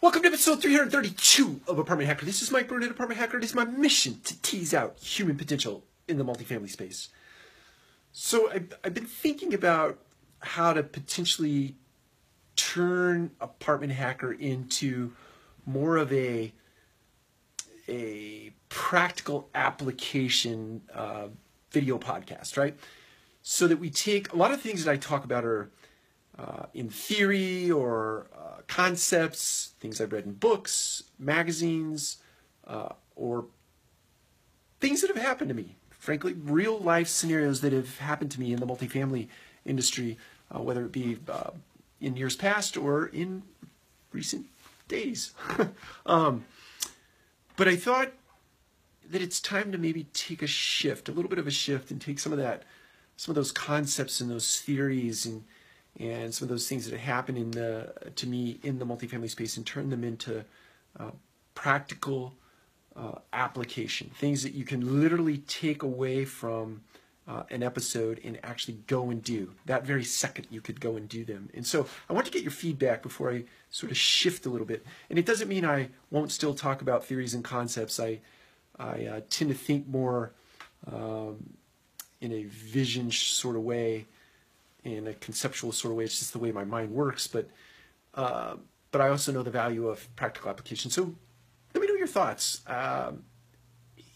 Welcome to episode 332 of Apartment Hacker. This is Mike Brewer, Apartment Hacker. It is my mission to tease out human potential in the multifamily space. So I've, I've been thinking about how to potentially turn Apartment Hacker into more of a a practical application uh, video podcast, right? So that we take a lot of things that I talk about are uh, in theory or uh, concepts, things I've read in books, magazines, uh, or things that have happened to me. Frankly, real life scenarios that have happened to me in the multifamily industry, uh, whether it be uh, in years past or in recent days. um, but I thought that it's time to maybe take a shift, a little bit of a shift, and take some of that, some of those concepts and those theories and and some of those things that happen in the to me in the multifamily space and turn them into uh, practical uh, application. Things that you can literally take away from uh, an episode and actually go and do. That very second you could go and do them. And so i want to get your feedback before i sort of shift a little bit. And it doesn't mean i won't still talk about theories and concepts. I i uh, tend to think more um, in a vision sort of way in a conceptual sort of way. It's just the way my mind works. But uh, but I also know the value of practical application. So let me know your thoughts, um,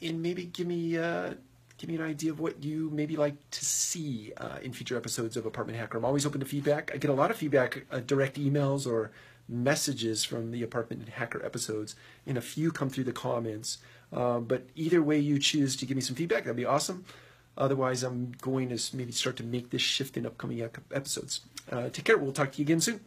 and maybe give me uh, give me an idea of what you maybe like to see uh, in future episodes of Apartment Hacker. I'm always open to feedback. I get a lot of feedback, uh, direct emails or messages from the Apartment Hacker episodes, and a few come through the comments. Uh, but either way you choose to give me some feedback, that'd be awesome. Otherwise, I'm going to maybe start to make this shift in upcoming episodes. Uh, take care. We'll talk to you again soon.